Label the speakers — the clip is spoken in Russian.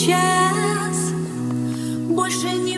Speaker 1: сейчас. Больше не